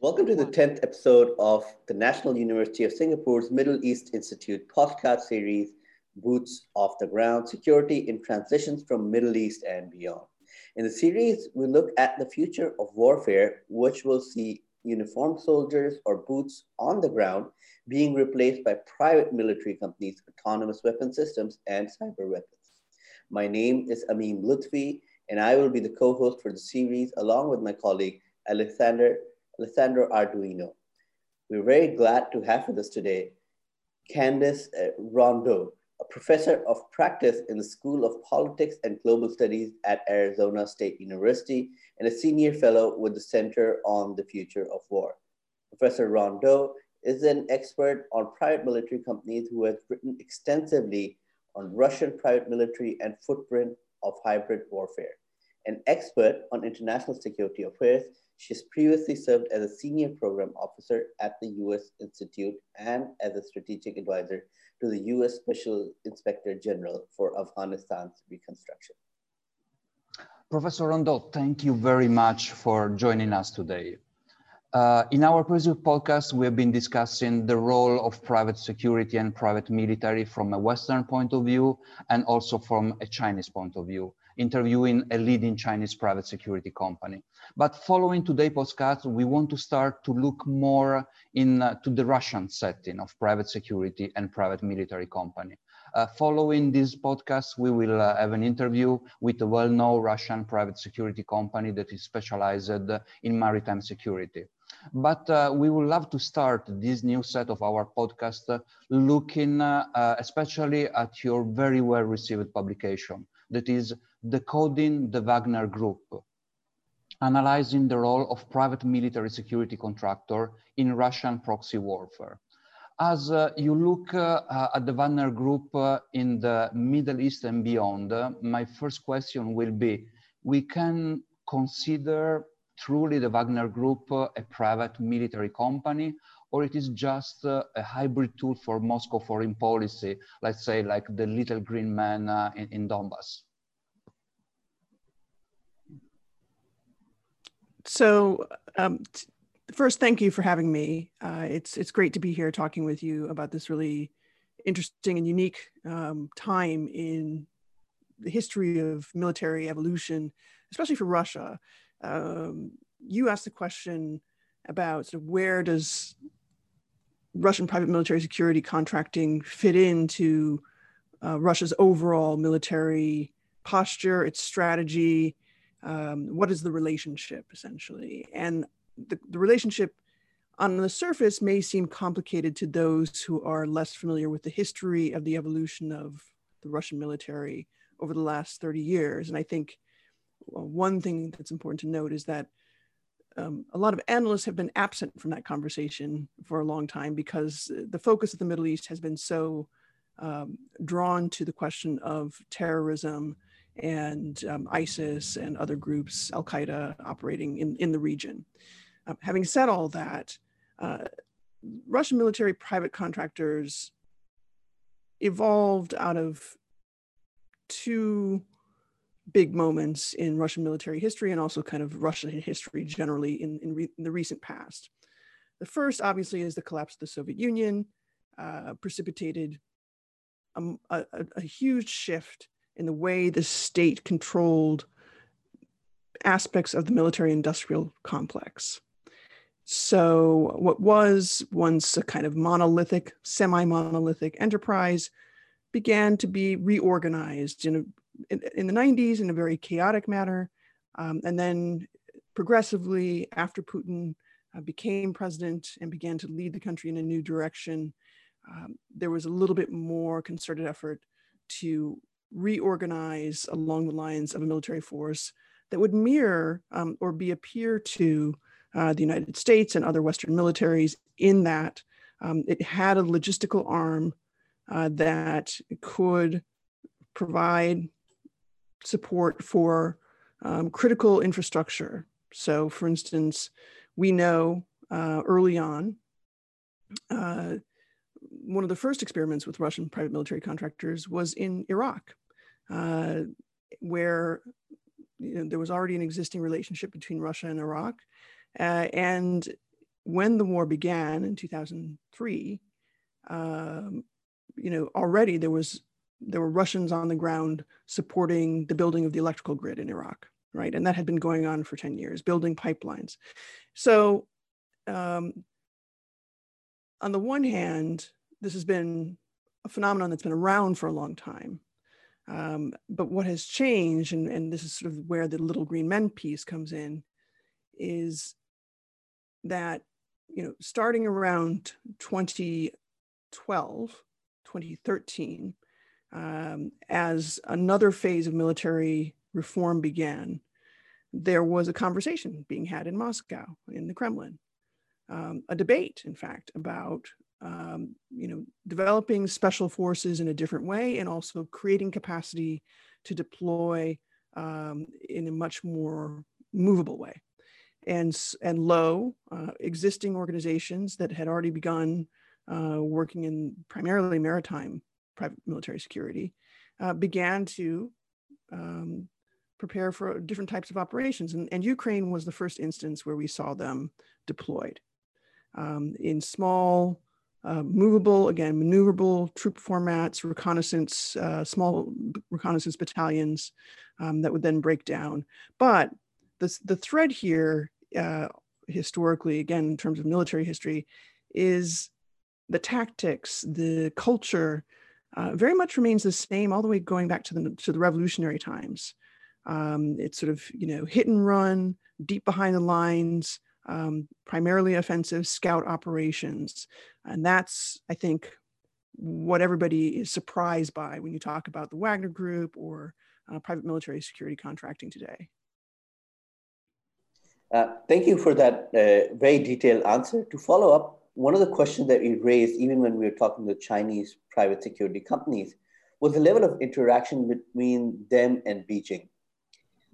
Welcome to the 10th episode of the National University of Singapore's Middle East Institute podcast series, Boots Off the Ground Security in Transitions from Middle East and Beyond. In the series, we look at the future of warfare, which will see uniformed soldiers or boots on the ground being replaced by private military companies, autonomous weapon systems, and cyber weapons. My name is Amin Lutfi, and I will be the co-host for the series along with my colleague, Alexander, Alessandro Arduino. We're very glad to have with us today Candace uh, Rondeaux, a professor of practice in the School of Politics and Global Studies at Arizona State University and a senior fellow with the Center on the Future of War. Professor Rondeaux is an expert on private military companies who has written extensively on Russian private military and footprint of hybrid warfare. An expert on international security affairs, she has previously served as a senior program officer at the US Institute and as a strategic advisor to the US Special Inspector General for Afghanistan's reconstruction. Professor Rondeaux, thank you very much for joining us today. Uh, in our previous podcast, we have been discussing the role of private security and private military from a Western point of view and also from a Chinese point of view, interviewing a leading Chinese private security company. But following today's podcast, we want to start to look more into uh, the Russian setting of private security and private military company. Uh, following this podcast, we will uh, have an interview with a well-known Russian private security company that is specialized in maritime security. But uh, we would love to start this new set of our podcast uh, looking uh, especially at your very well received publication, that is Decoding the Wagner Group, analyzing the role of private military security contractor in Russian proxy warfare. As uh, you look uh, at the Wagner Group uh, in the Middle East and beyond, my first question will be, we can consider truly the Wagner Group uh, a private military company, or it is just uh, a hybrid tool for Moscow foreign policy, let's say like the little green man uh, in, in Donbass? So, um, first, thank you for having me. Uh, it's it's great to be here talking with you about this really interesting and unique um, time in the history of military evolution, especially for Russia um, you asked the question about sort of where does Russian private military security contracting fit into uh, Russia's overall military posture, its strategy? Um, what is the relationship essentially? And the, the relationship on the surface may seem complicated to those who are less familiar with the history of the evolution of the Russian military over the last 30 years. And I think one thing that's important to note is that um, a lot of analysts have been absent from that conversation for a long time because the focus of the Middle East has been so um, drawn to the question of terrorism and um, ISIS and other groups, Al Qaeda operating in, in the region. Uh, having said all that, uh, Russian military private contractors evolved out of two big moments in Russian military history and also kind of Russian history generally in, in, re- in the recent past. The first, obviously, is the collapse of the Soviet Union, uh, precipitated a, a, a, huge shift in the way the state controlled aspects of the military industrial complex. So, what was once a kind of monolithic, semi monolithic enterprise began to be reorganized in a in, in the 90s in a very chaotic manner. Um, and then progressively, after Putin uh, became president and began to lead the country in a new direction, um, there was a little bit more concerted effort to reorganize along the lines of a military force that would mirror um, or be a peer to uh, the United States and other Western militaries in that um, it had a logistical arm uh, that could provide support for um, critical infrastructure. So, for instance, we know uh, early on, uh, one of the first experiments with Russian private military contractors was in Iraq. Uh, where you know, there was already an existing relationship between Russia and Iraq. Uh, and when the war began in 2003, um, you know, already there was there were Russians on the ground supporting the building of the electrical grid in Iraq, right? And that had been going on for 10 years, building pipelines. So, um, on the one hand, this has been a phenomenon that's been around for a long time. Um, but what has changed, and, and this is sort of where the little green men piece comes in, is that you know starting around 2012 2013 um, as another phase of military reform began there was a conversation being had in moscow in the kremlin um, a debate in fact about um, you know developing special forces in a different way and also creating capacity to deploy um, in a much more movable way. And, and low uh, existing organizations that had already begun uh, working in primarily maritime private military security uh, began to um, prepare for different types of operations. And, and, Ukraine was the first instance where we saw them deployed um, in small, uh, movable, again, maneuverable troop formats, reconnaissance, uh, small reconnaissance battalions um, that would then break down. But the, the thread here uh, historically, again, in terms of military history, is the tactics, the culture, uh, very much remains the same all the way going back to the to the revolutionary times. Um, it's sort of you know hit and run, deep behind the lines, um, primarily offensive scout operations, and that's I think what everybody is surprised by when you talk about the Wagner Group or uh, private military security contracting today. Uh, thank you for that uh, very detailed answer. To follow up, one of the questions that we raised, even when we were talking to Chinese private security companies, was the level of interaction between them and Beijing.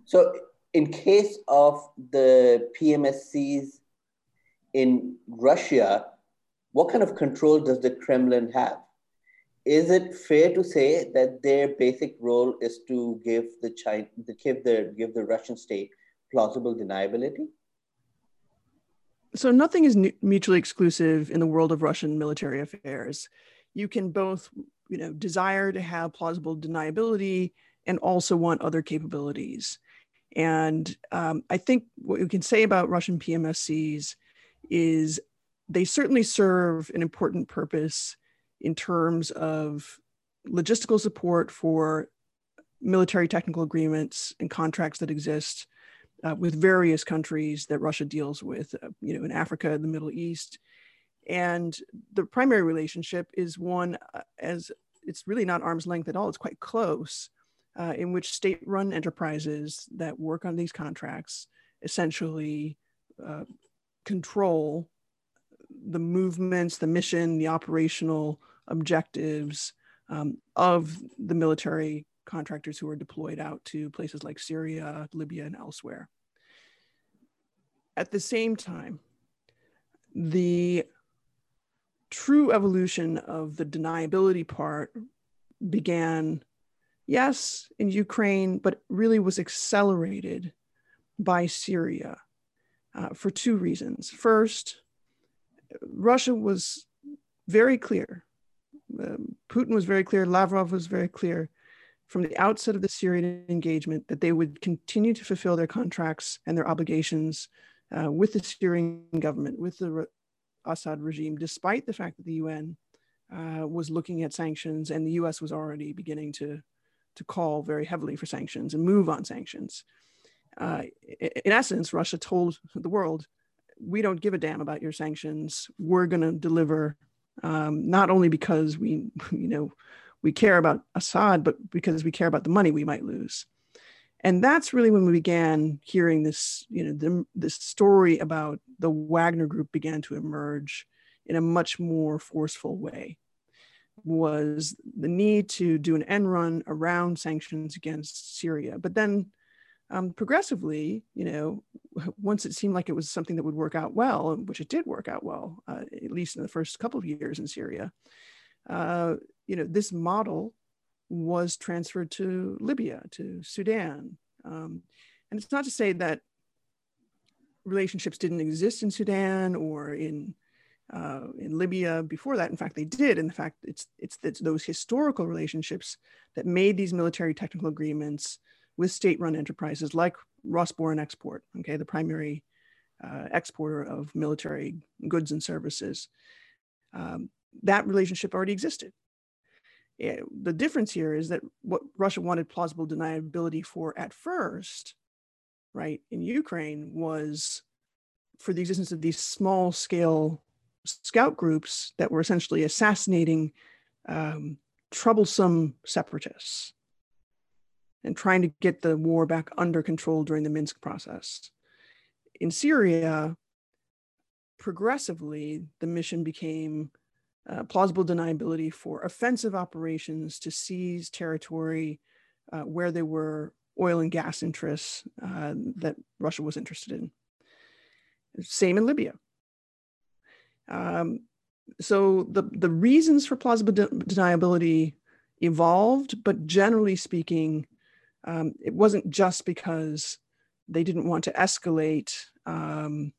So, in case of the PMSCs in Russia, what kind of control does the Kremlin have? Is it fair to say that their basic role is to give the China, give the give the Russian state plausible deniability? So nothing is mutually exclusive in the world of Russian military affairs. You can both, you know, desire to have plausible deniability and also want other capabilities. And um, I think what we can say about Russian PMSCs is they certainly serve an important purpose in terms of logistical support for military technical agreements and contracts that exist uh, with various countries that Russia deals with, uh, you know, in Africa, the Middle East. And the primary relationship is one uh, as it's really not arm's length at all, it's quite close, uh, in which state run enterprises that work on these contracts essentially uh, control the movements, the mission, the operational objectives um, of the military contractors who are deployed out to places like Syria, Libya, and elsewhere. At the same time, the true evolution of the deniability part began, yes, in Ukraine, but really was accelerated by Syria uh, for two reasons. First, Russia was very clear. Um, Putin was very clear. Lavrov was very clear from the outset of the Syrian engagement that they would continue to fulfill their contracts and their obligations uh, with the Syrian government, with the Re- Assad regime, despite the fact that the UN uh, was looking at sanctions and the US was already beginning to, to call very heavily for sanctions and move on sanctions. Uh, in essence, Russia told the world, we don't give a damn about your sanctions. We're going to deliver, um, not only because we, you know, we care about Assad, but because we care about the money we might lose. And that's really when we began hearing this, you know, the, this story about the Wagner Group began to emerge in a much more forceful way. Was the need to do an end run around sanctions against Syria, but then um, progressively, you know, once it seemed like it was something that would work out well, which it did work out well, uh, at least in the first couple of years in Syria, uh, you know, this model was transferred to Libya, to Sudan. Um, and it's not to say that relationships didn't exist in Sudan or in uh, in Libya before that. In fact, they did. And In fact, it's it's, it's those historical relationships that made these military technical agreements with state-run enterprises like Rosoboronexport, okay, the primary uh, exporter of military goods and services. Um, that relationship already existed. It, the difference here is that what Russia wanted plausible deniability for at first, right, in Ukraine was for the existence of these small scale scout groups that were essentially assassinating um, troublesome separatists and trying to get the war back under control during the Minsk process. In Syria, progressively, the mission became uh, plausible deniability for offensive operations to seize territory uh, where there were oil and gas interests uh, that Russia was interested in. Same in Libya. Um, so the, the reasons for plausible de- deniability evolved, but generally speaking, um, it wasn't just because they didn't want to escalate um,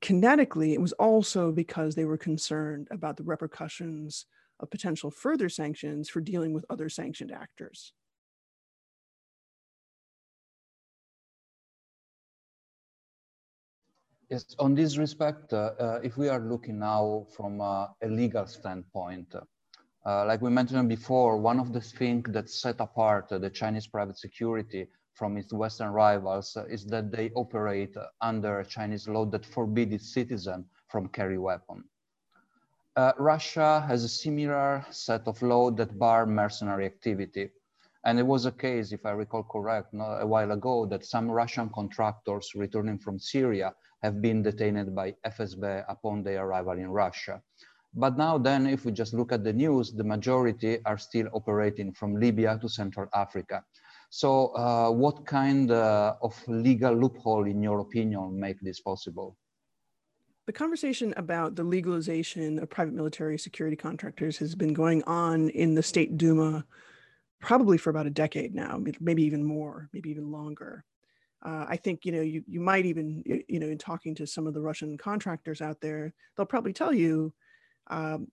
kinetically, it was also because they were concerned about the repercussions of potential further sanctions for dealing with other sanctioned actors. Yes, on this respect, uh, uh, if we are looking now from uh, a legal standpoint, uh, like we mentioned before, one of the things that set apart the Chinese private security from its Western rivals is that they operate under a Chinese law that forbids its citizens from carry weapon. Uh, Russia has a similar set of law that bar mercenary activity. And it was a case, if I recall correct, a while ago, that some Russian contractors returning from Syria have been detained by FSB upon their arrival in Russia. But now then, if we just look at the news, the majority are still operating from Libya to Central Africa. So uh, what kind uh, of legal loophole, in your opinion, make this possible? The conversation about the legalization of private military security contractors has been going on in the State Duma probably for about a decade now, maybe even more, maybe even longer. Uh, I think you know you you might even you know in talking to some of the Russian contractors out there, they'll probably tell you um,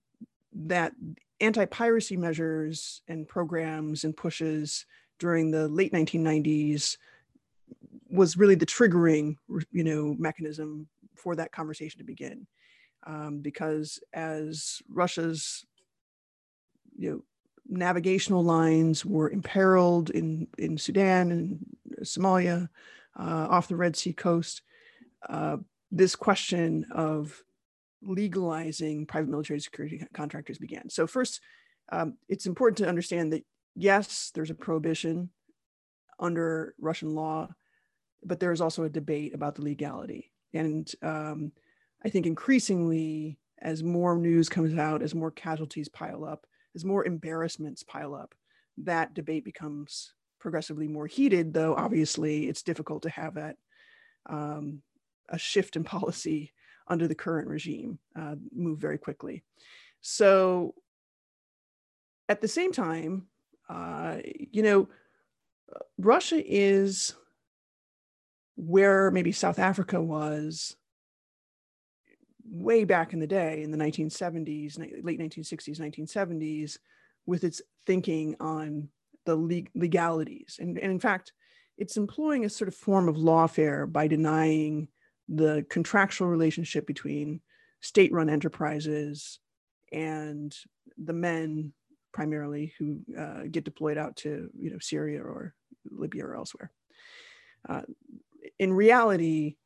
that anti-piracy measures and programs and pushes during the late 1990s was really the triggering you know mechanism for that conversation to begin. Um, because as russia's you know navigational lines were imperiled in in sudan and somalia uh, off the red sea coast uh, this question of legalizing private military security contractors began. So first um, it's important to understand that yes, there's a prohibition under Russian law, but there's also a debate about the legality. And um, I think increasingly, as more news comes out, as more casualties pile up, as more embarrassments pile up, that debate becomes progressively more heated, though obviously it's difficult to have that um, a shift in policy under the current regime uh, move very quickly. So at the same time, uh, you know, Russia is where maybe South Africa was way back in the day in the 1970s, late 1960s, 1970s, with its thinking on the legalities. And, and in fact, it's employing a sort of form of lawfare by denying the contractual relationship between state run enterprises and the men primarily who uh, get deployed out to you know Syria or Libya or elsewhere. Uh, in reality,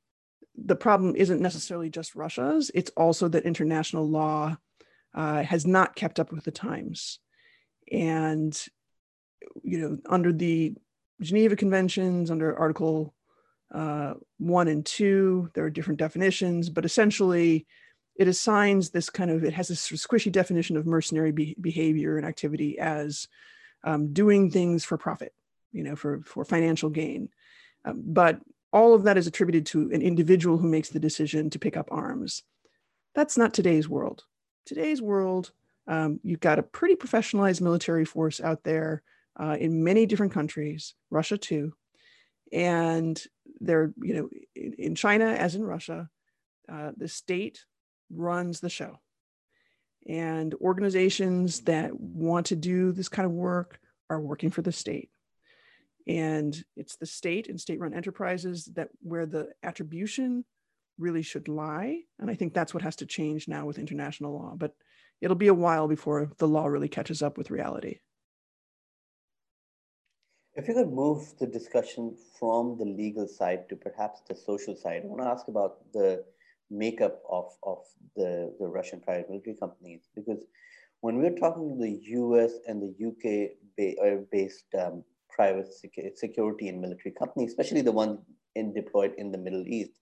the problem isn't necessarily just Russia's; it's also that international law uh, has not kept up with the times, and you know under the Geneva Conventions, under Article uh, one and two, there are different definitions, but essentially it assigns this kind of, it has this squishy definition of mercenary be- behavior and activity as um, doing things for profit, you know, for, for financial gain. Um, but all of that is attributed to an individual who makes the decision to pick up arms. That's not today's world. Today's world, Um, you've got a pretty professionalized military force out there uh, in many different countries, Russia too. And they're, you know, in, in China as in Russia, uh, the state runs the show. And organizations that want to do this kind of work are working for the state. And it's the state and state run enterprises that where the attribution really should lie. And I think that's what has to change now with international law. But it'll be a while before the law really catches up with reality. If you could move the discussion from the legal side to perhaps the social side, I want to ask about the makeup of, of the, the Russian private military companies. Because when we're talking to the US and the UK uh, based um, private security and military companies, especially the ones in deployed in the Middle East,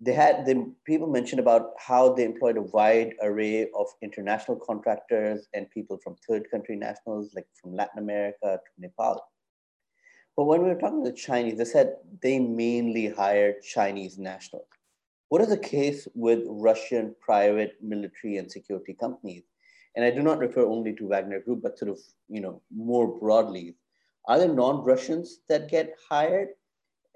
they had the people mentioned about how they employed a wide array of international contractors and people from third country nationals like from Latin America to Nepal. But when we were talking to the Chinese, they said they mainly hired Chinese nationals. What is the case with Russian private military and security companies? And I do not refer only to Wagner Group, but sort of, you know, more broadly. Are there non-Russians that get hired?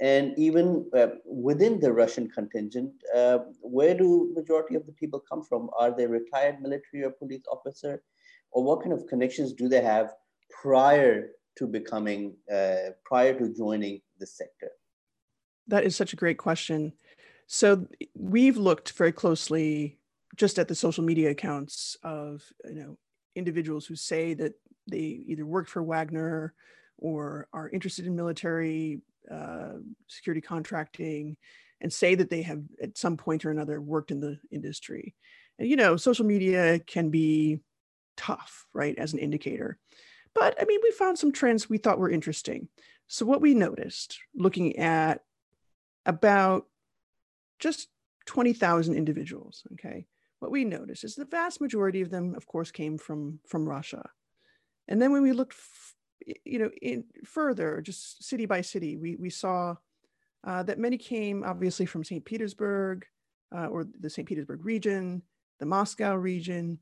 And even uh, within the Russian contingent, uh, where do majority of the people come from? Are they retired military or police officer? Or what kind of connections do they have prior to becoming, uh, prior to joining the sector? That is such a great question. So we've looked very closely just at the social media accounts of you know individuals who say that they either worked for Wagner or are interested in military uh, security contracting and say that they have at some point or another worked in the industry. And you know, social media can be tough, right, as an indicator. But I mean, we found some trends we thought were interesting. So, what we noticed looking at about just 20,000 individuals, okay, what we noticed is the vast majority of them, of course, came from, from Russia. And then when we looked, you know, in further, just city by city, we, we saw uh, that many came obviously from St. Petersburg uh, or the St. Petersburg region, the Moscow region.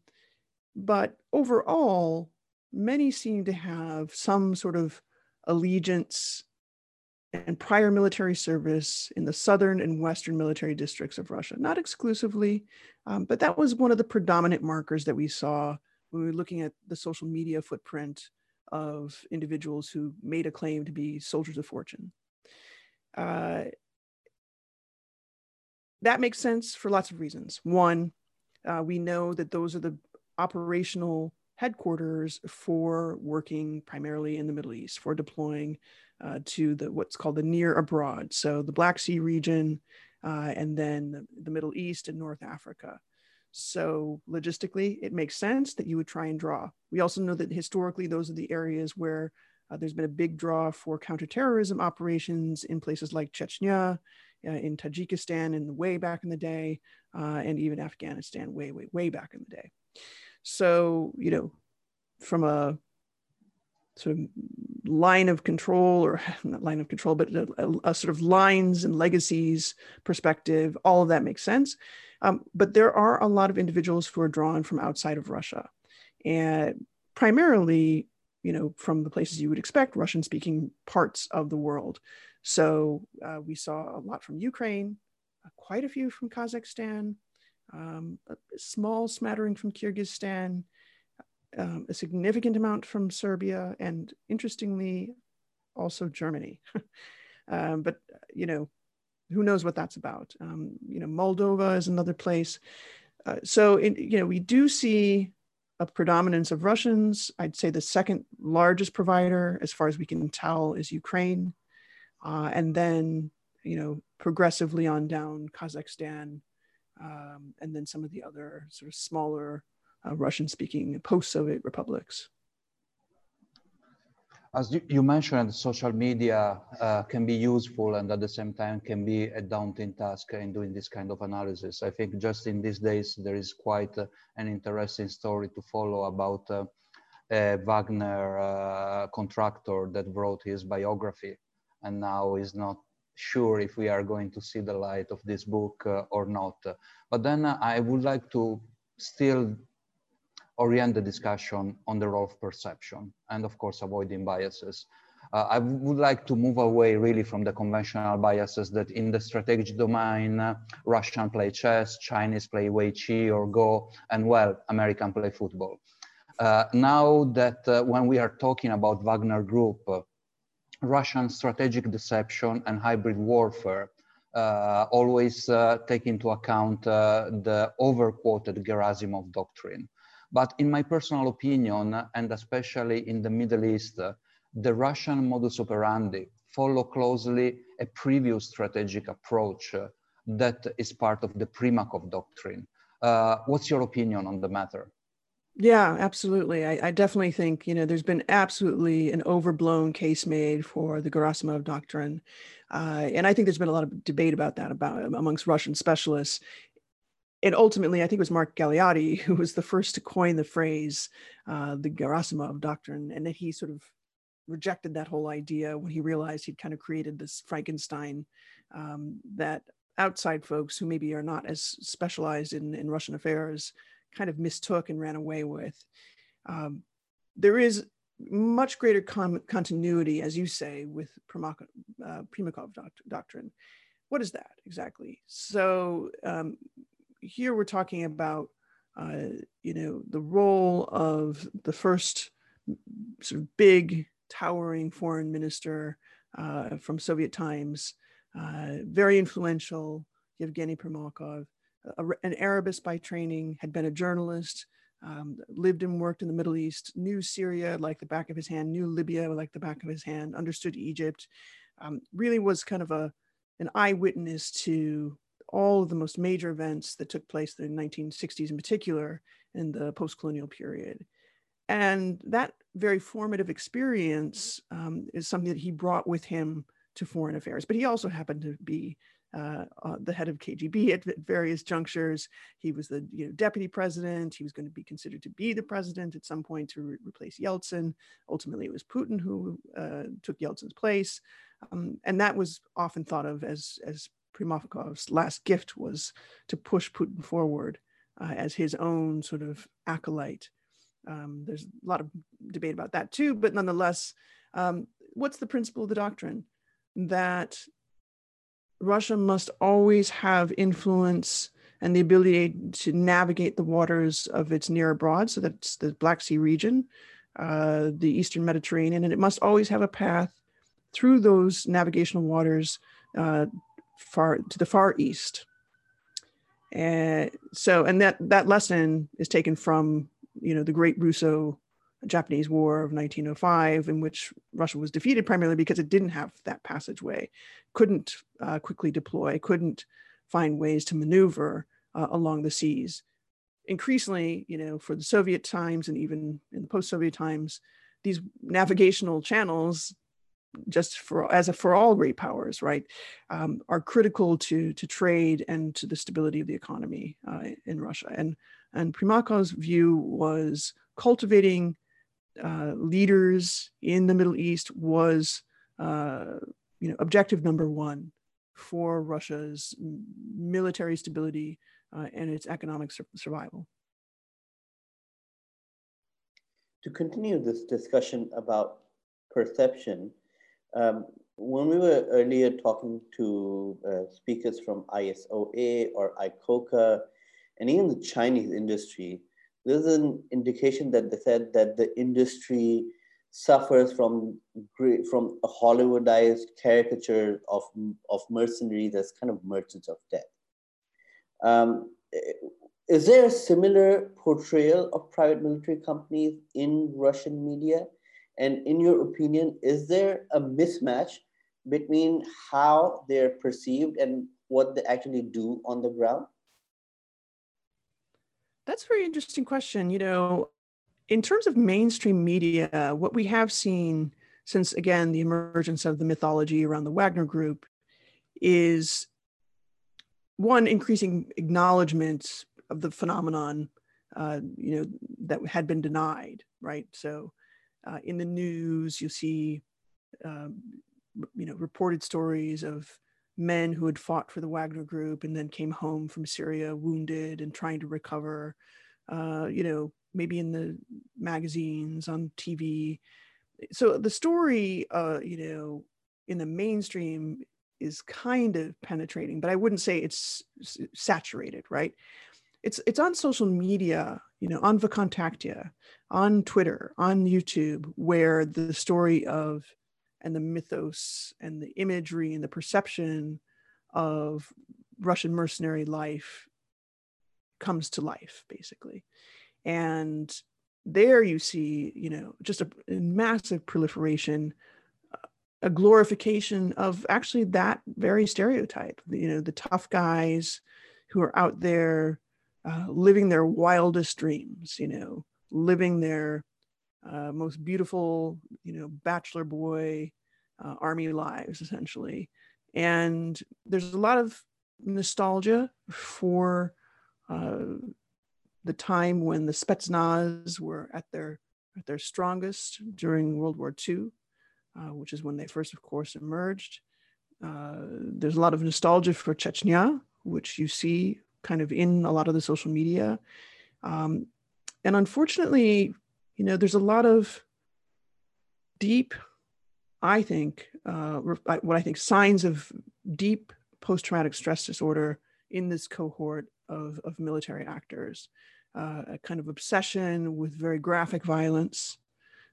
But overall, many seem to have some sort of allegiance and prior military service in the southern and western military districts of Russia. Not exclusively, um, but that was one of the predominant markers that we saw when we were looking at the social media footprint of individuals who made a claim to be soldiers of fortune. Uh, that makes sense for lots of reasons. One, uh, we know that those are the operational headquarters for working primarily in the Middle East, for deploying uh, to the what's called the near abroad. So the Black Sea region, uh, and then the, the, Middle East and North Africa. So logistically, it makes sense that you would try and draw. We also know that historically, those are the areas where uh, there's been a big draw for counterterrorism operations in places like Chechnya, uh, in Tajikistan in the way back in the day, uh, and even Afghanistan way, way, way back in the day. So, you know, from a sort of line of control or not line of control, but a, a, sort of lines and legacies perspective, all of that makes sense. Um, but there are a lot of individuals who are drawn from outside of Russia and primarily, you know, from the places you would expect, Russian speaking parts of the world. So uh, we saw a lot from Ukraine, uh, quite a few from Kazakhstan, um, a small smattering from Kyrgyzstan, um, a significant amount from Serbia, and interestingly, also Germany. um, but you know, who knows what that's about? Um, you know, Moldova is another place. Uh, so in, you know, we do see a predominance of Russians. I'd say the second largest provider, as far as we can tell, is Ukraine, uh, and then you know, progressively on down Kazakhstan, um, and then some of the other sort of smaller uh, Russian speaking post Soviet republics. As you mentioned, social media uh, can be useful and at the same time can be a daunting task in doing this kind of analysis. I think just in these days, there is quite uh, an interesting story to follow about uh, a Wagner uh, contractor that wrote his biography and now is not sure if we are going to see the light of this book uh, or not. But then uh, I would like to still orient the discussion on the role of perception and of course avoiding biases. Uh, I would like to move away really from the conventional biases that in the strategic domain, uh, Russian play chess, Chinese play Wei Qi or Go, and well, American play football. Uh, now that uh, when we are talking about Wagner Group, uh, Russian strategic deception and hybrid warfare uh, always take into account the overquoted Gerasimov doctrine. But in my personal opinion, and especially in the Middle East, the Russian modus operandi follow closely a previous strategic approach uh, that is part of the Primakov doctrine. Uh, what's your opinion on the matter? Yeah, absolutely. I, I, definitely think you know there's been absolutely an overblown case made for the Gerasimov doctrine, uh, and I think there's been a lot of debate about that about amongst Russian specialists. And ultimately, I think it was Mark Galeotti who was the first to coin the phrase uh, the Gerasimov doctrine, and that he sort of rejected that whole idea when he realized he'd kind of created this Frankenstein um, that outside folks who maybe are not as specialized in, in Russian affairs kind of mistook and ran away with. Um, there is much greater continuity, as you say, with Primakov, uh, Primakov doct- doctrine. What is that exactly? So um, here we're talking about, uh, you know, the role of the first sort of big towering foreign minister uh, from Soviet times, uh, very influential, Yevgeny Primakov, a, an Arabist by training, had been a journalist, um, lived and worked in the Middle East, knew Syria like the back of his hand, knew Libya like the back of his hand, understood Egypt, um, really was kind of a, an eyewitness to all of the most major events that took place in the 1960s in particular in the post-colonial period. And that very formative experience um, is something that he brought with him to foreign affairs. But he also happened to be uh, uh, the head of KGB at, at, various junctures. He was the you know, deputy president. He was going to be considered to be the president at some point to re- replace Yeltsin. Ultimately, it was Putin who uh, took Yeltsin's place, um, and that was often thought of as as Primakov's last gift was to push Putin forward uh, as his own sort of acolyte um, there's a lot of debate about that too, but nonetheless, um, what's the principle of the doctrine? That Russia must always have influence and the ability to navigate the waters of its near abroad, so that's the Black Sea region, uh, the Eastern Mediterranean, and it must always have a path through those navigational waters uh, far to the far east. And so, and that that lesson is taken from you know, the Great Russo Japanese War of 1905, in which Russia was defeated primarily because it didn't have that passageway, couldn't uh, quickly deploy, couldn't find ways to maneuver uh, along the seas. Increasingly, you know, for the Soviet times and even in the post-Soviet times, these navigational channels, just for as a, for all great powers, right, um, are critical to to trade and to the stability of the economy uh, in Russia. And and Primakov's view was cultivating uh, leaders in the Middle East was, uh, you know, objective number one for Russia's military stability uh, and its economic sur survival. To continue this discussion about perception, um, when we were earlier talking to uh, speakers from ISOA or ICOCA, and even the Chinese industry, there's an indication that they said that the industry suffers from from a Hollywoodized caricature of, of mercenaries as kind of merchants of death. Um, is there a similar portrayal of private military companies in Russian media? And in your opinion, is there a mismatch between how they're perceived and what they actually do on the ground? That's a very interesting question. You know, in terms of mainstream media, what we have seen since, again, the emergence of the mythology around the Wagner Group is one, increasing acknowledgement of the phenomenon, uh, you know, that had been denied, right? So uh, in the news, you see, um, you know, reported stories of men who had fought for the Wagner Group and then came home from Syria wounded and trying to recover. Uh, you know, maybe in the magazines, on TV. So the story, uh, you know, in the mainstream is kind of penetrating, but I wouldn't say it's saturated, right? It's it's on social media, you know, on VKontakte, on Twitter, on YouTube, where the story of and the mythos and the imagery and the perception of Russian mercenary life comes to life, basically. And there you see, you know, just a, a massive proliferation, uh, a glorification of actually that very stereotype. You know, the tough guys who are out there uh, living their wildest dreams. You know, living their uh, most beautiful, you know, bachelor boy uh, army lives, essentially. And there's a lot of nostalgia for uh, the time when the Spetsnaz were at their at their strongest during World War II, uh, which is when they first, of course, emerged. There's a lot of nostalgia for Chechnya, which you see kind of in a lot of the social media. Um, and unfortunately, you know, there's a lot of deep, I think, uh, what I think signs of deep post-traumatic stress disorder in this cohort of, of military actors, uh, a kind of obsession with very graphic violence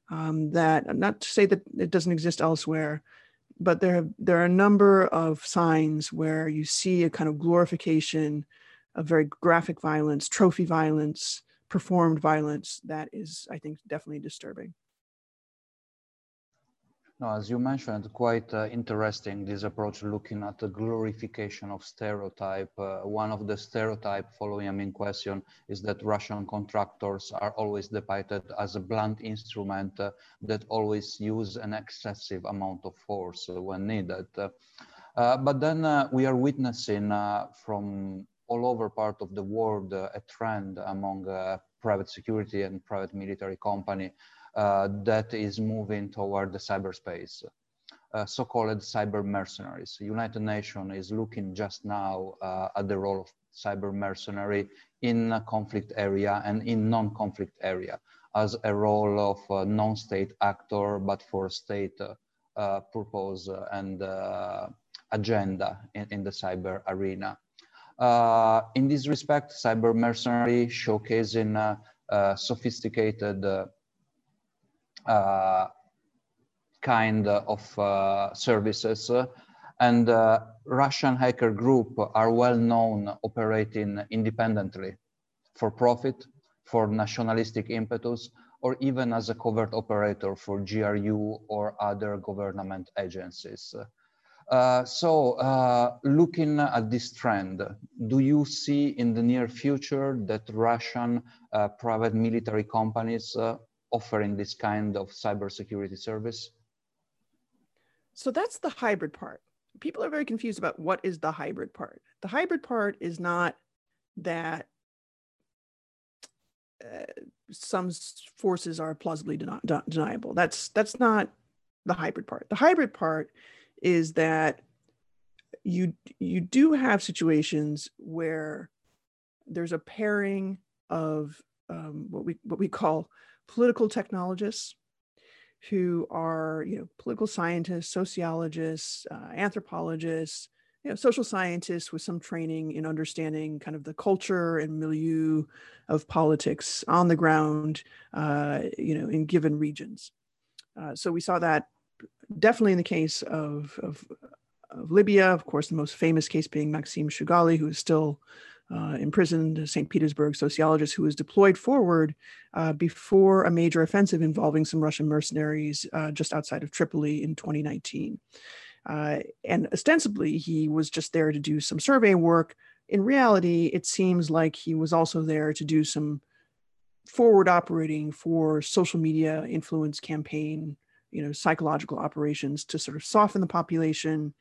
um, that, not to say that it doesn't exist elsewhere, but there, there are a number of signs where you see a kind of glorification of very graphic violence, trophy violence, performed violence that is, I think, definitely disturbing. No, as you mentioned, quite uh, interesting this approach looking at the glorification of stereotype. Uh, one of the stereotype following main question is that Russian contractors are always depicted as a blunt instrument uh, that always use an excessive amount of force when needed. Uh, but then uh, we are witnessing uh, from all over part of the world a trend among private security and private military company uh, that is moving toward the cyberspace. Uh, so-called cyber mercenaries. United Nations is looking just now uh, at the role of cyber mercenary in conflict area and in non-conflict area as a role of non-state actor, but for state uh, purpose and uh, agenda in, in, the cyber arena. Uh, in this respect, cyber mercenary showcasing sophisticated uh, kind of uh, services. And uh, Russian hacker group are well known operating independently for profit, for nationalistic impetus, or even as a covert operator for GRU or other government agencies. Uh, so uh, looking at this trend, do you see in the near future that Russian uh, private military companies offering this kind of cybersecurity service? So that's the hybrid part. People are very confused about what is the hybrid part. The hybrid part is not that uh, some forces are plausibly den- deniable. That's that's not the hybrid part. The hybrid part is that you you do have situations where there's a pairing of um, what we what we call political technologists who are you know political scientists sociologists uh, anthropologists you know social scientists with some training in understanding kind of the culture and milieu of politics on the ground uh, you know in given regions. Uh, so we saw that definitely in the case of, of, of libya of course the most famous case being Maxim Shugaley who is still uh, imprisoned St. Petersburg sociologist who was deployed forward uh, before a major offensive involving some Russian mercenaries uh, just outside of Tripoli in 2019. Uh, and ostensibly, he was just there to do some survey work. In reality, it seems like he was also there to do some forward operating for social media influence campaign you know psychological operations to sort of soften the population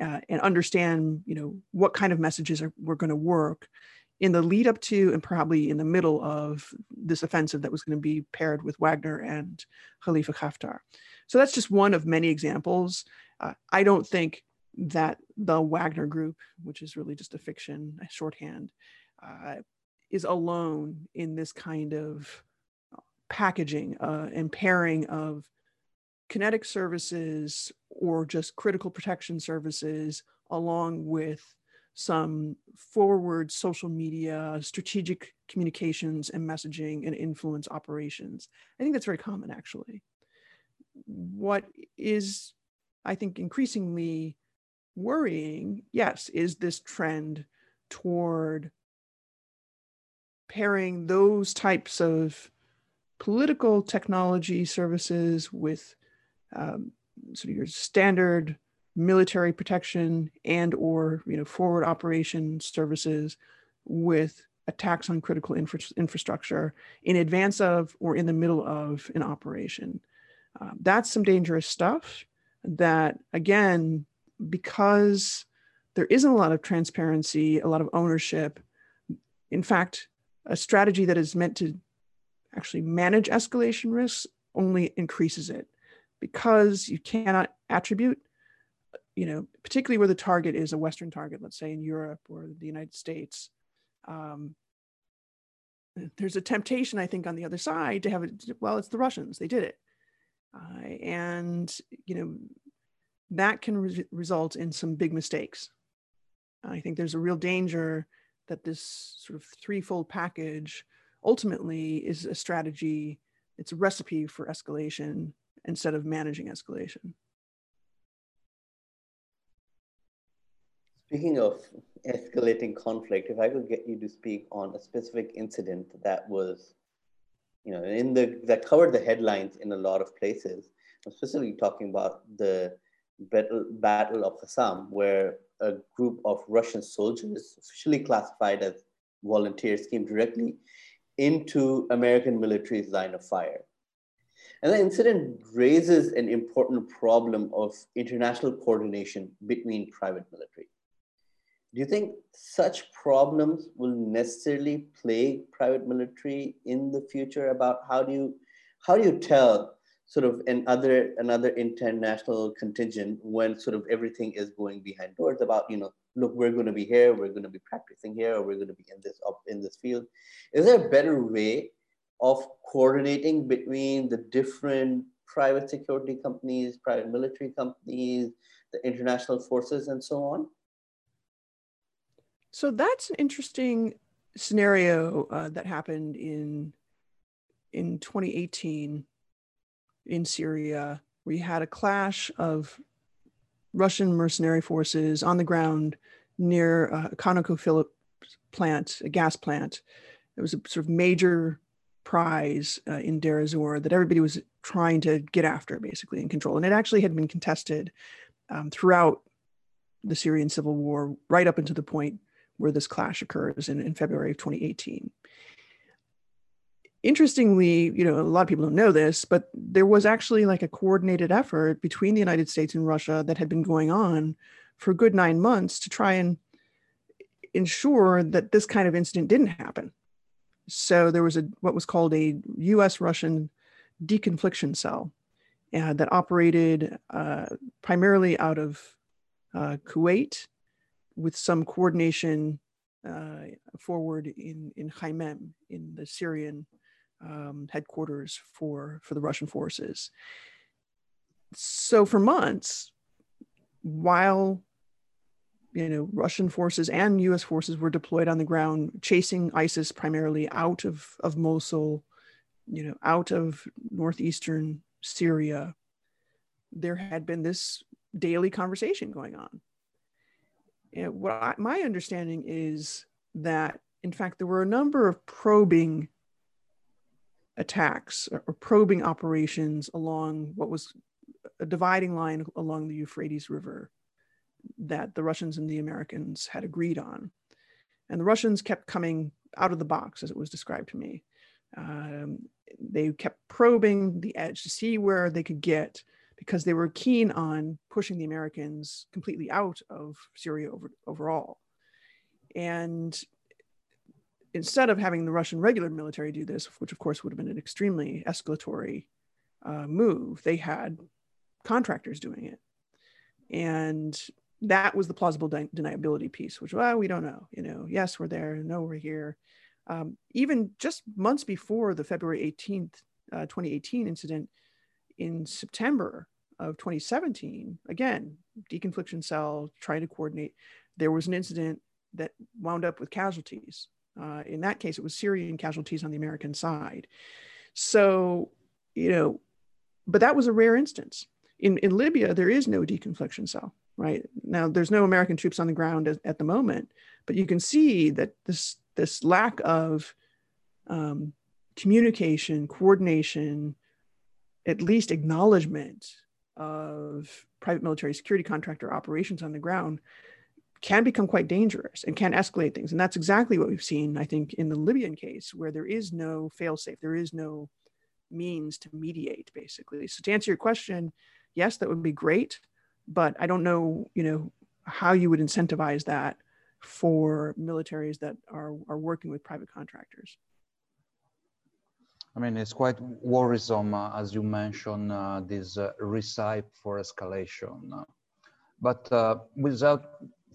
uh, and understand you know what kind of messages are were going to work in the lead up to and probably in the middle of this offensive that was going to be paired with Wagner and Khalifa Haftar. So that's just one of many examples. Uh, I don't think that the Wagner group, which is really just a fiction, a shorthand, uh, is alone in this kind of packaging uh, and pairing of kinetic services or just critical protection services along with some forward social media, strategic communications and messaging and influence operations. I think that's very common actually. What is, I think, increasingly worrying, yes, is this trend toward pairing those types of political technology services with um, sort of your standard military protection and or you know forward operation services with attacks on critical infra- infrastructure in advance of or in the middle of an operation. Uh, that's some dangerous stuff that, again, because there isn't a lot of transparency, a lot of ownership, in fact, a strategy that is meant to actually manage escalation risks only increases it because you cannot attribute you know particularly where the target is a western target let's say in europe or the united states um, there's a temptation i think on the other side to have it well it's the russians they did it. Uh, and you know that can re- result in some big mistakes. I think there's a real danger that this sort of threefold package ultimately is a strategy, it's a recipe for escalation instead of managing escalation. Speaking of escalating conflict, if I could get you to speak on a specific incident that was, you know, in the that covered the headlines in a lot of places. I'm specifically talking about the battle, battle of Khasham, where a group of Russian soldiers, officially classified as volunteers, came directly into American military's line of fire. And the incident raises an important problem of international coordination between private military. Do you think such problems will necessarily plague private military in the future about how do you how do you tell sort of another another international contingent when sort of everything is going behind doors about you know look we're going to be here we're going to be practicing here or we're going to be in this up in this field is there a better way of coordinating between the different private security companies private military companies the international forces and so on so that's an interesting scenario uh, that happened in in 2018 in Syria, We had a clash of Russian mercenary forces on the ground near a ConocoPhillips plant, a gas plant. It was a sort of major prize uh, in Deir that everybody was trying to get after, basically, and control. And it actually had been contested um, throughout the Syrian civil war, right up until the point where this clash occurs in, in February of 2018 interestingly, you know, a lot of people don't know this, but there was actually like a coordinated effort between the United States and Russia that had been going on for a good nine months to try and ensure that this kind of incident didn't happen. So there was a what was called a U.S. Russian deconfliction cell uh, that operated uh, primarily out of uh, Kuwait, with some coordination uh, forward in in Khmeimim in the Syrian um, headquarters for for the Russian forces. So for months, while you know Russian forces and U.S. forces were deployed on the ground, chasing ISIS primarily out of of Mosul, you know, out of northeastern Syria, there had been this daily conversation going on. And what I, my understanding is that, in fact, there were a number of probing attacks or probing operations along what was a dividing line along the Euphrates River that the Russians and the Americans had agreed on. And the Russians kept coming out of the box, as it was described to me. Um, they kept probing the edge to see where they could get because they were keen on pushing the Americans completely out of Syria over, overall. And instead of having the Russian regular military do this, which of course would have been an extremely escalatory uh, move, they had contractors doing it. And that was the plausible de- deniability piece, which, well, we don't know. You know, yes, we're there. No, we're here. Um, even just months before the February 18th uh, 2018 incident in September of 2017, again, deconfliction cell trying to coordinate. There was an incident that wound up with casualties. Uh, in that case, it was Syrian casualties on the American side. So, you know, but that was a rare instance. In, in Libya, there is no deconfliction cell, right? Now, there's no American troops on the ground at, at the moment, but you can see that this, this lack of um, communication, coordination, at least acknowledgement of private military security contractor operations on the ground can become quite dangerous and can escalate things. And that's exactly what we've seen, I think, in the Libyan case, where there is no failsafe, there is no means to mediate, basically. So to answer your question, yes, that would be great, but I don't know, you know, how you would incentivize that for militaries that are, are working with private contractors. I mean, it's quite worrisome, uh, as you mentioned, uh, this uh, recipe for escalation. But uh, without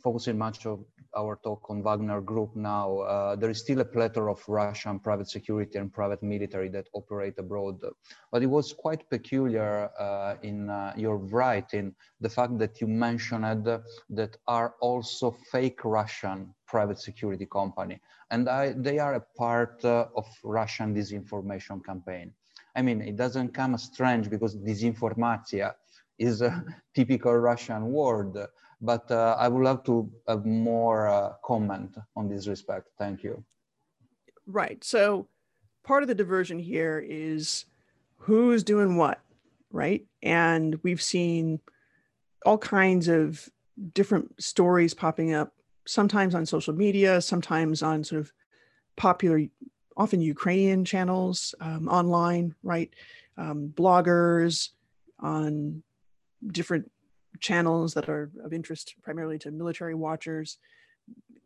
focusing much of our talk on Wagner Group now, uh, there is still a plethora of Russian private security and private military that operate abroad. But it was quite peculiar uh, in uh, your writing, the fact that you mentioned that are also fake Russian private security company. And I, they are a part uh, of Russian disinformation campaign. I mean, it doesn't come strange because disinformatia is a typical Russian word but uh, I would love to have more uh, comment on this respect. Thank you. Right. So part of the diversion here is who's doing what, right? And we've seen all kinds of different stories popping up, sometimes on social media, sometimes on sort of popular, often Ukrainian channels um, online, right? Um, bloggers on different channels that are of interest primarily to military watchers.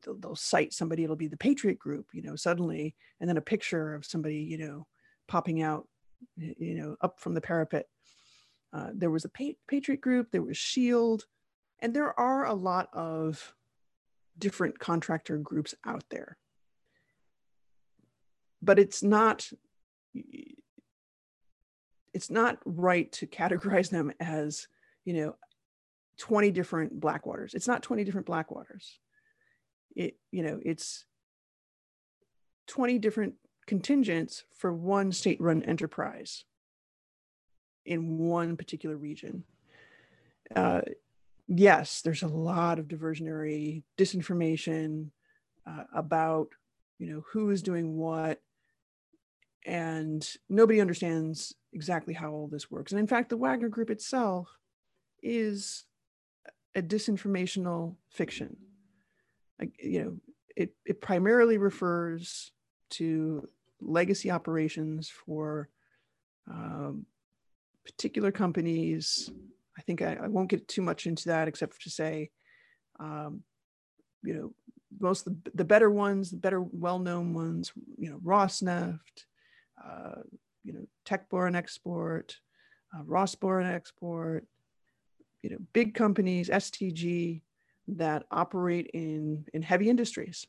They'll, they'll, cite somebody, it'll be the Patriot Group, you know, suddenly, and then a picture of somebody, you know, popping out, you know, up from the parapet. Uh, there was a pa- Patriot Group, there was SHIELD, and there are a lot of different contractor groups out there. But it's not it's not right to categorize them as you know 20 different blackwaters. It's not 20 different blackwaters. It, you know, it's 20 different contingents for one state run enterprise in one particular region. Uh, yes, there's a lot of diversionary disinformation uh, about, you know, who is doing what, and nobody understands exactly how all this works. And in fact, the Wagner Group itself is a disinformational fiction. you know, it, it primarily refers to legacy operations for um, particular companies. I think I, I, won't get too much into that except to say, um, you know, most the, the better ones, the better well-known ones, you know, Rosneft, uh, you know, Rosoboronexport, uh, Export, you know, big companies, STG, that operate in, in heavy industries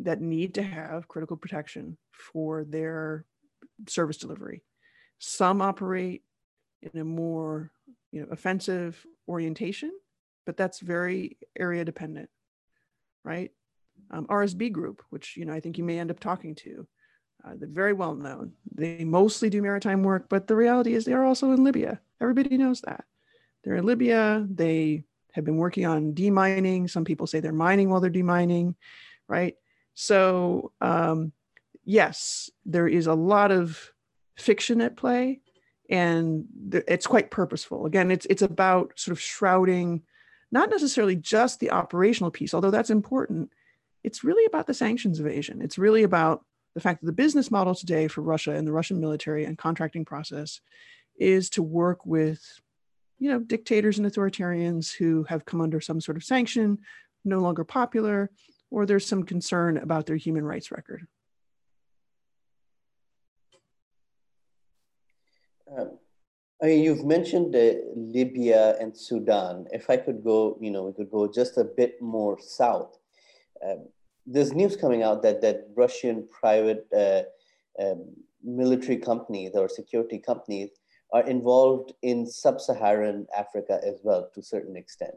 that need to have critical protection for their service delivery. Some operate in a more you know, offensive orientation, but that's very area dependent, right? Um, RSB Group, which you know I think you may end up talking to, uh, they're very well known. They mostly do maritime work, but the reality is they are also in Libya. Everybody knows that. They're in Libya. They have been working on demining. Some people say they're mining while they're demining, right? So, um, yes, there is a lot of fiction at play, and it's quite purposeful. Again, it's it's about sort of shrouding, not necessarily just the operational piece, although that's important. It's really about the sanctions evasion. It's really about the fact that the business model today for Russia and the Russian military and contracting process is to work with you know, dictators and authoritarians who have come under some sort of sanction, no longer popular, or there's some concern about their human rights record. Um, I mean, you've mentioned uh, Libya and Sudan. If I could go, you know, we could go just a bit more south. Um, there's news coming out that that Russian private uh, um, military companies or security companies are involved in sub-Saharan Africa as well to a certain extent.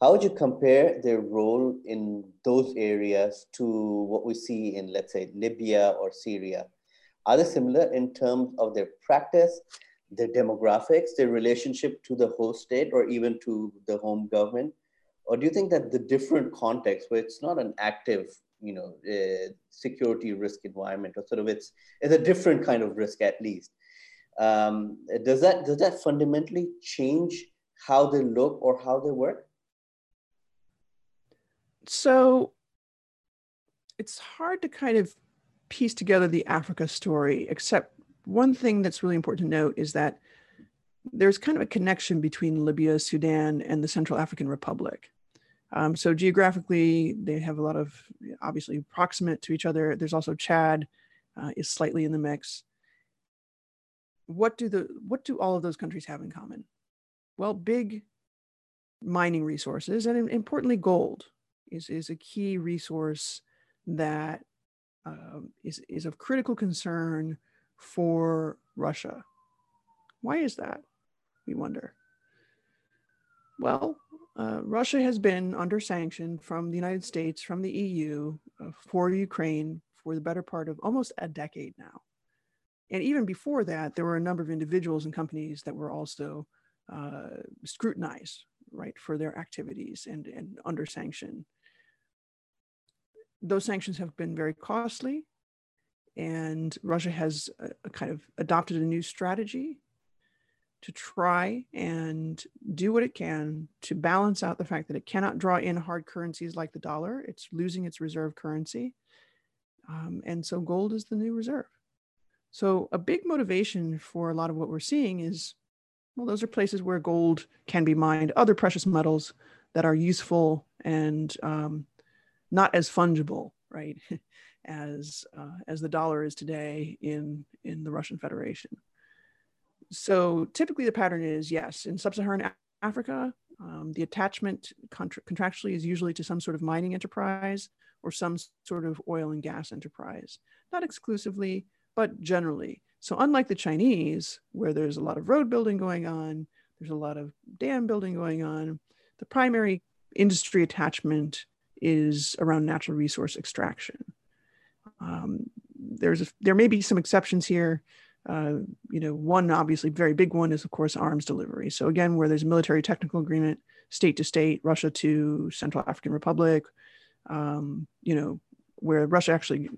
How would you compare their role in those areas to what we see in, let's say, Libya or Syria? Are they similar in terms of their practice, their demographics, their relationship to the host state, or even to the home government? Or do you think that the different context, where it's not an active, you know, uh, security risk environment, or sort of it's it's a different kind of risk at least, um, does that does that fundamentally change how they look or how they work? So it's hard to kind of piece together the Africa story, except one thing that's really important to note is that there's kind of a connection between Libya, Sudan, and the Central African Republic. Um, so geographically, they have a lot of obviously proximate to each other. There's also Chad uh, is slightly in the mix. What do the what do all of those countries have in common? Well, big mining resources and importantly, gold is is a key resource that um, is is of critical concern for Russia. Why is that? We wonder. Well, uh, Russia has been under sanction from the United States, from the EU, uh, for Ukraine for the better part of almost a decade now. And even before that, there were a number of individuals and companies that were also uh, scrutinized, right, for their activities and, and under sanction. Those sanctions have been very costly, and Russia has a, a kind of adopted a new strategy to try and do what it can to balance out the fact that it cannot draw in hard currencies like the dollar. It's losing its reserve currency. Um, and so gold is the new reserve. So, a big motivation for a lot of what we're seeing is well, those are places where gold can be mined, other precious metals that are useful and um, not as fungible, right, as uh, as the dollar is today in in the Russian Federation. So typically the pattern is yes, in sub-Saharan Africa, um, the attachment contra- contractually is usually to some sort of mining enterprise or some sort of oil and gas enterprise, not exclusively, but generally. So unlike the Chinese, where there's a lot of road building going on, there's a lot of dam building going on, the primary industry attachment is around natural resource extraction. Um, there's a, there may be some exceptions here uh, you know, one obviously very big one is of course arms delivery. So again, where there's a military technical agreement, state to state, Russia to Central African Republic, um, you know, where Russia actually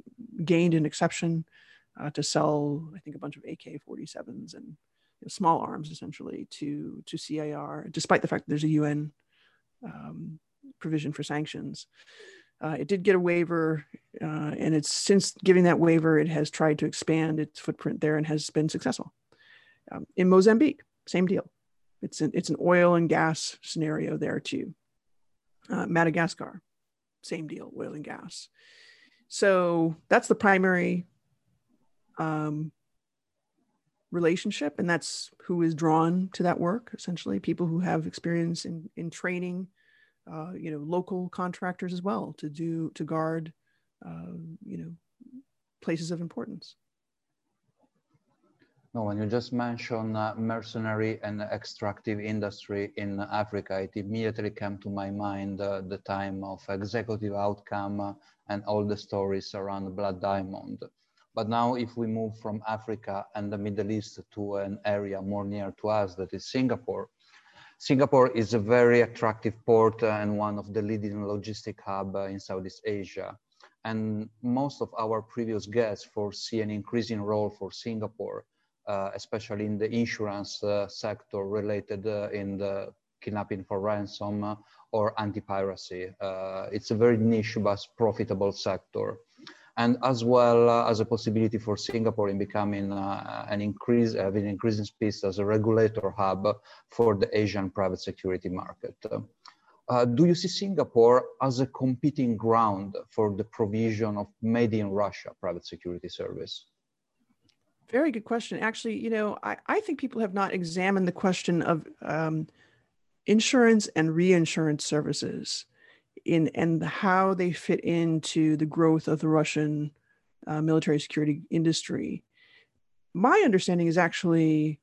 gained an exception uh, to sell, I think, a bunch of AK-47s and you know, small arms essentially to to CAR, despite the fact that there's a UN um, provision for sanctions. Uh, it did get a waiver, uh, and it's since giving that waiver, it has tried to expand its footprint there and has been successful. Um, in Mozambique, same deal. It's an, it's an oil and gas scenario there too. Uh, Madagascar, same deal, oil and gas. So that's the primary um, relationship, and that's who is drawn to that work. Essentially, people who have experience in in training uh, you know, local contractors as well to do to guard, uh, you know, places of importance. No, when you just mention uh, mercenary and extractive industry in Africa, it immediately came to my mind uh, the time of executive outcome uh, and all the stories around Blood Diamond. But now if we move from Africa and the Middle East to an area more near to us, that is Singapore, Singapore is a very attractive port uh, and one of the leading logistic hub uh, in Southeast Asia. And most of our previous guests foresee an increasing role for Singapore, uh, especially in the insurance uh, sector related uh, in the kidnapping for ransom uh, or anti-piracy. it's a very niche but profitable sector and as well uh, as a possibility for Singapore in becoming uh, an increase, having increasing space as a regulator hub for the Asian private security market. Uh, do you see Singapore as a competing ground for the provision of made in Russia private security service? Very good question. Actually, you know, I, I think people have not examined the question of um, insurance and reinsurance services in and how they fit into the growth of the Russian uh, military security industry. my understanding is actually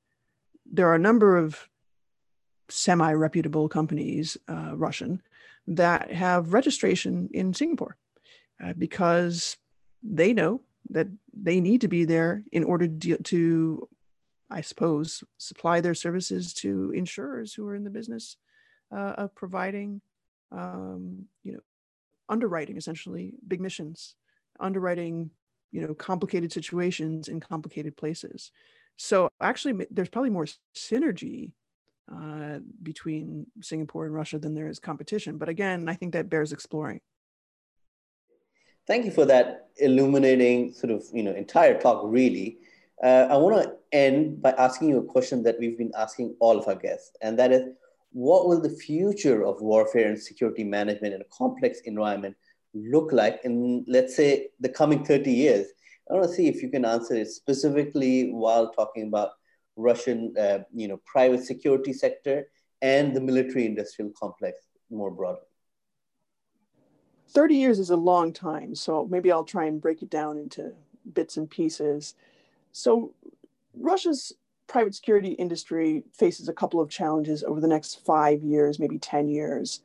there are a number of semi reputable companies, uh, Russian, that have registration in Singapore uh, because they know that they need to be there in order to, to, I suppose, supply their services to insurers who are in the business uh, of providing, um, you know, underwriting essentially big missions, underwriting, you know, complicated situations in complicated places. So actually, there's probably more synergy uh, between Singapore and Russia than there is competition. But again, I think that bears exploring. Thank you for that illuminating sort of you know entire talk. Really, uh, I want to end by asking you a question that we've been asking all of our guests, and that is, what will the future of warfare and security management in a complex environment look like in, let's say, the coming 30 years? I want to see if you can answer it specifically while talking about Russian, uh, you know, private security sector and the military industrial complex more broadly? 30 years is a long time. So maybe I'll try and break it down into bits and pieces. So Russia's private security industry faces a couple of challenges over the next five years, maybe 10 years.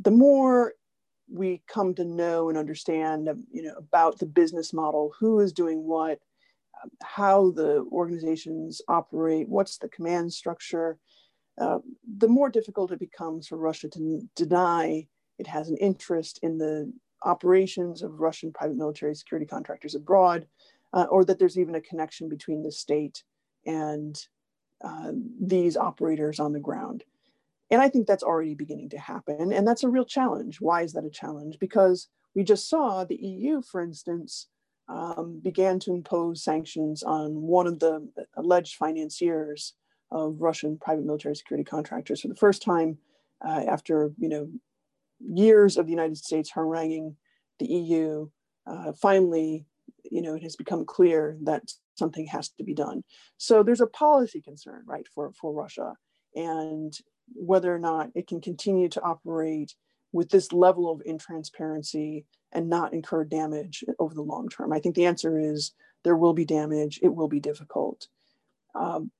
The more we come to know and understand you know, about the business model, who is doing what, how the organizations operate, what's the command structure, uh, the more difficult it becomes for Russia to deny it has an interest in the operations of Russian private military security contractors abroad, uh, or that there's even a connection between the state and uh, these operators on the ground. And I think that's already beginning to happen. And that's a real challenge. Why is that a challenge? Because we just saw the EU, for instance, um, began to impose sanctions on one of the alleged financiers of Russian private military security contractors for the first time uh, after you know years of the United States haranguing the EU. Uh, finally, you know, it has become clear that something has to be done. So there's a policy concern, right, for, for Russia and whether or not it can continue to operate with this level of intransparency and not incur damage over the long term? I think the answer is there will be damage, it will be difficult. Um,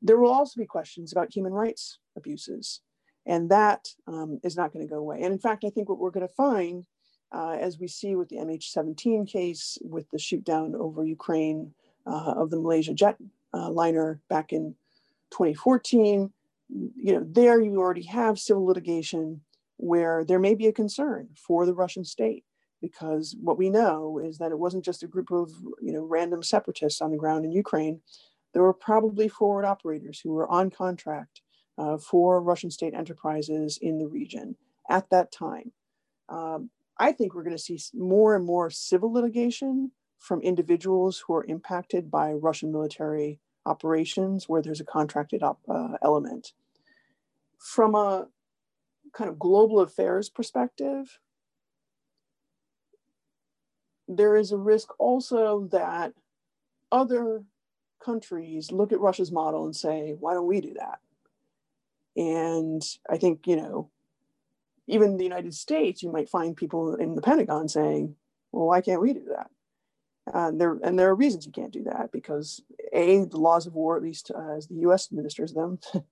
there will also be questions about human rights abuses, and that um, is not going to go away. And in fact, I think what we're going to find, uh, as we see with the MH17 case, with the shoot down over Ukraine uh, of the Malaysia jet uh, liner back in 2014, you know, there you already have civil litigation where there may be a concern for the Russian state because what we know is that it wasn't just a group of you know random separatists on the ground in Ukraine. There were probably forward operators who were on contract uh, for Russian state enterprises in the region at that time. Um, I think we're going to see more and more civil litigation from individuals who are impacted by Russian military operations where there's a contracted op, uh, element. From a kind of global affairs perspective, there is a risk also that other countries look at Russia's model and say, why don't we do that? And I think, you know, even the United States, you might find people in the Pentagon saying, well, why can't we do that? Uh, there, and there are reasons you can't do that because A, the laws of war, at least uh, as the US administers them,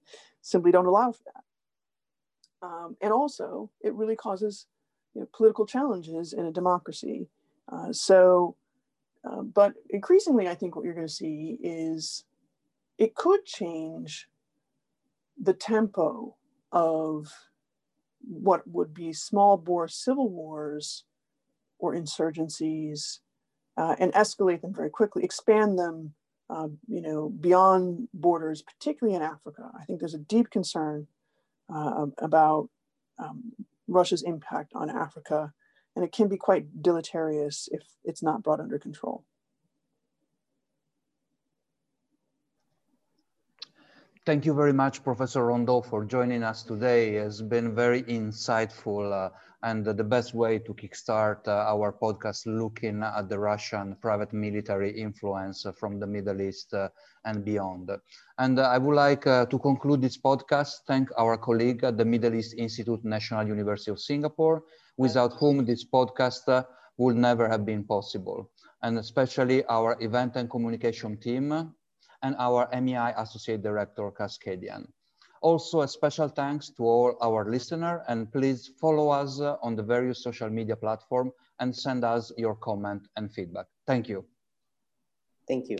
simply don't allow for that. Um, and also, it really causes you know, political challenges in a democracy. Uh, so, uh, but increasingly, I think what you're going to see is it could change the tempo of what would be small bore civil wars or insurgencies uh, and escalate them very quickly, expand them, uh, you know, beyond borders, particularly in Africa. I think there's a deep concern uh, about um, Russia's impact on Africa, and it can be quite deleterious if it's not brought under control. Thank you very much, Professor Rondeaux, for joining us today. It's been very insightful uh, and the best way to kickstart uh, our podcast looking at the Russian private military influence from the Middle East uh, and beyond. And uh, I would like uh, to conclude this podcast, thank our colleague at the Middle East Institute, National University of Singapore, without whom this podcast would never have been possible. and especially our event and communication team and our MEI Associate Director, Cascadian. Also, a special thanks to all our listeners and please follow us uh, on the various social media platform and send us your comment and feedback. Thank you. Thank you.